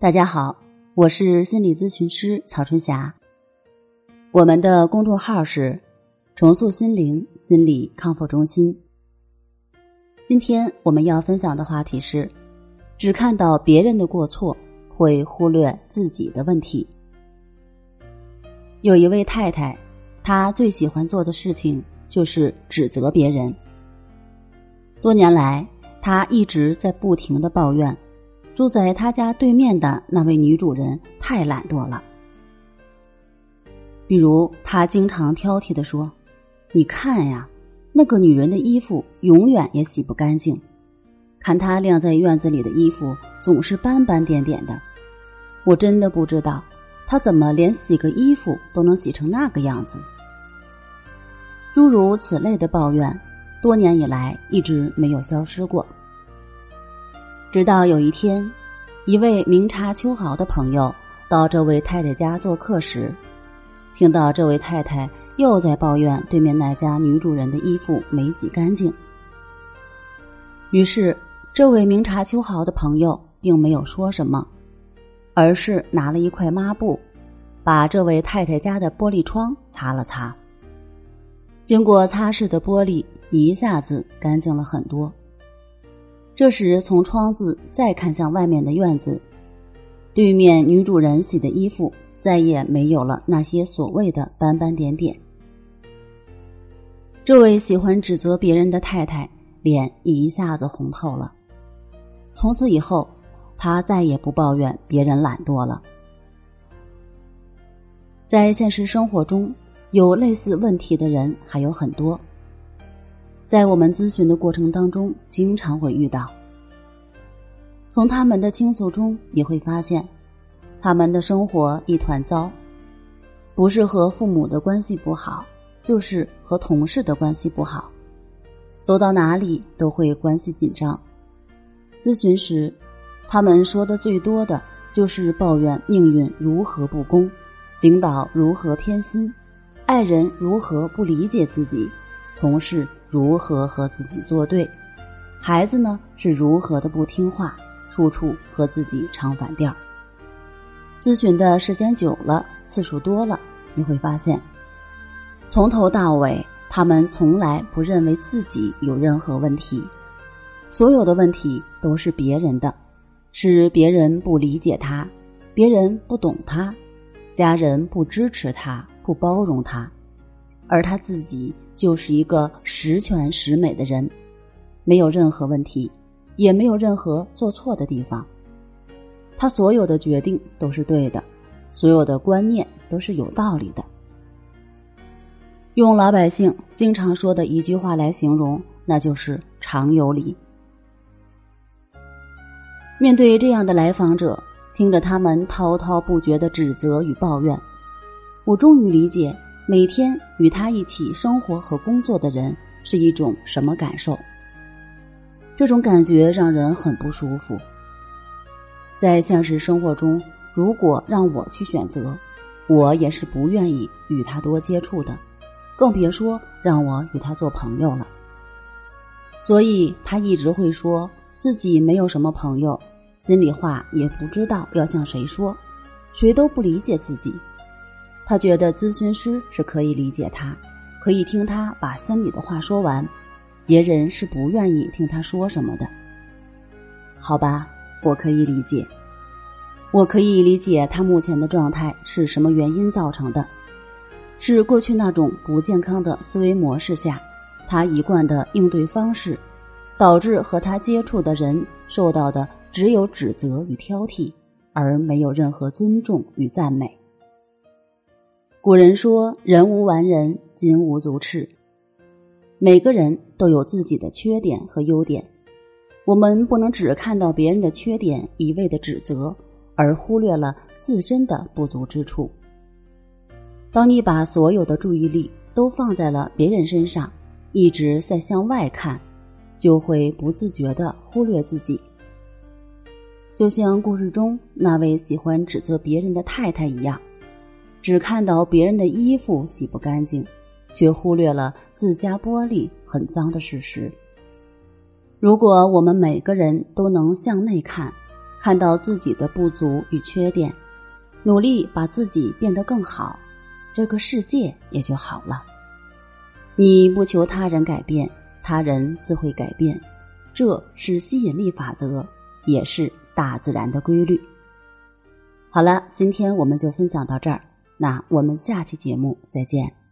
大家好，我是心理咨询师曹春霞。我们的公众号是“重塑心灵心理康复中心”。今天我们要分享的话题是：只看到别人的过错，会忽略自己的问题。有一位太太，她最喜欢做的事情就是指责别人。多年来，她一直在不停的抱怨。住在他家对面的那位女主人太懒惰了。比如，他经常挑剔的说：“你看呀，那个女人的衣服永远也洗不干净，看她晾在院子里的衣服总是斑斑点点的。我真的不知道她怎么连洗个衣服都能洗成那个样子。”诸如此类的抱怨，多年以来一直没有消失过。直到有一天，一位明察秋毫的朋友到这位太太家做客时，听到这位太太又在抱怨对面那家女主人的衣服没洗干净。于是，这位明察秋毫的朋友并没有说什么，而是拿了一块抹布，把这位太太家的玻璃窗擦了擦。经过擦拭的玻璃一下子干净了很多。这时，从窗子再看向外面的院子，对面女主人洗的衣服再也没有了那些所谓的斑斑点点。这位喜欢指责别人的太太脸一下子红透了。从此以后，她再也不抱怨别人懒惰了。在现实生活中，有类似问题的人还有很多。在我们咨询的过程当中，经常会遇到。从他们的倾诉中，你会发现，他们的生活一团糟，不是和父母的关系不好，就是和同事的关系不好，走到哪里都会关系紧张。咨询时，他们说的最多的就是抱怨命运如何不公，领导如何偏心，爱人如何不理解自己，同事。如何和自己作对？孩子呢是如何的不听话，处处和自己唱反调。咨询的时间久了，次数多了，你会发现，从头到尾，他们从来不认为自己有任何问题，所有的问题都是别人的，是别人不理解他，别人不懂他，家人不支持他，不包容他，而他自己。就是一个十全十美的人，没有任何问题，也没有任何做错的地方。他所有的决定都是对的，所有的观念都是有道理的。用老百姓经常说的一句话来形容，那就是常有理。面对这样的来访者，听着他们滔滔不绝的指责与抱怨，我终于理解。每天与他一起生活和工作的人是一种什么感受？这种感觉让人很不舒服。在现实生活中，如果让我去选择，我也是不愿意与他多接触的，更别说让我与他做朋友了。所以他一直会说自己没有什么朋友，心里话也不知道要向谁说，谁都不理解自己。他觉得咨询师是可以理解他，可以听他把心里的话说完，别人是不愿意听他说什么的。好吧，我可以理解，我可以理解他目前的状态是什么原因造成的，是过去那种不健康的思维模式下，他一贯的应对方式，导致和他接触的人受到的只有指责与挑剔，而没有任何尊重与赞美。古人说：“人无完人，金无足赤。”每个人都有自己的缺点和优点，我们不能只看到别人的缺点，一味的指责，而忽略了自身的不足之处。当你把所有的注意力都放在了别人身上，一直在向外看，就会不自觉的忽略自己。就像故事中那位喜欢指责别人的太太一样。只看到别人的衣服洗不干净，却忽略了自家玻璃很脏的事实。如果我们每个人都能向内看，看到自己的不足与缺点，努力把自己变得更好，这个世界也就好了。你不求他人改变，他人自会改变，这是吸引力法则，也是大自然的规律。好了，今天我们就分享到这儿，那我们下期节目再见。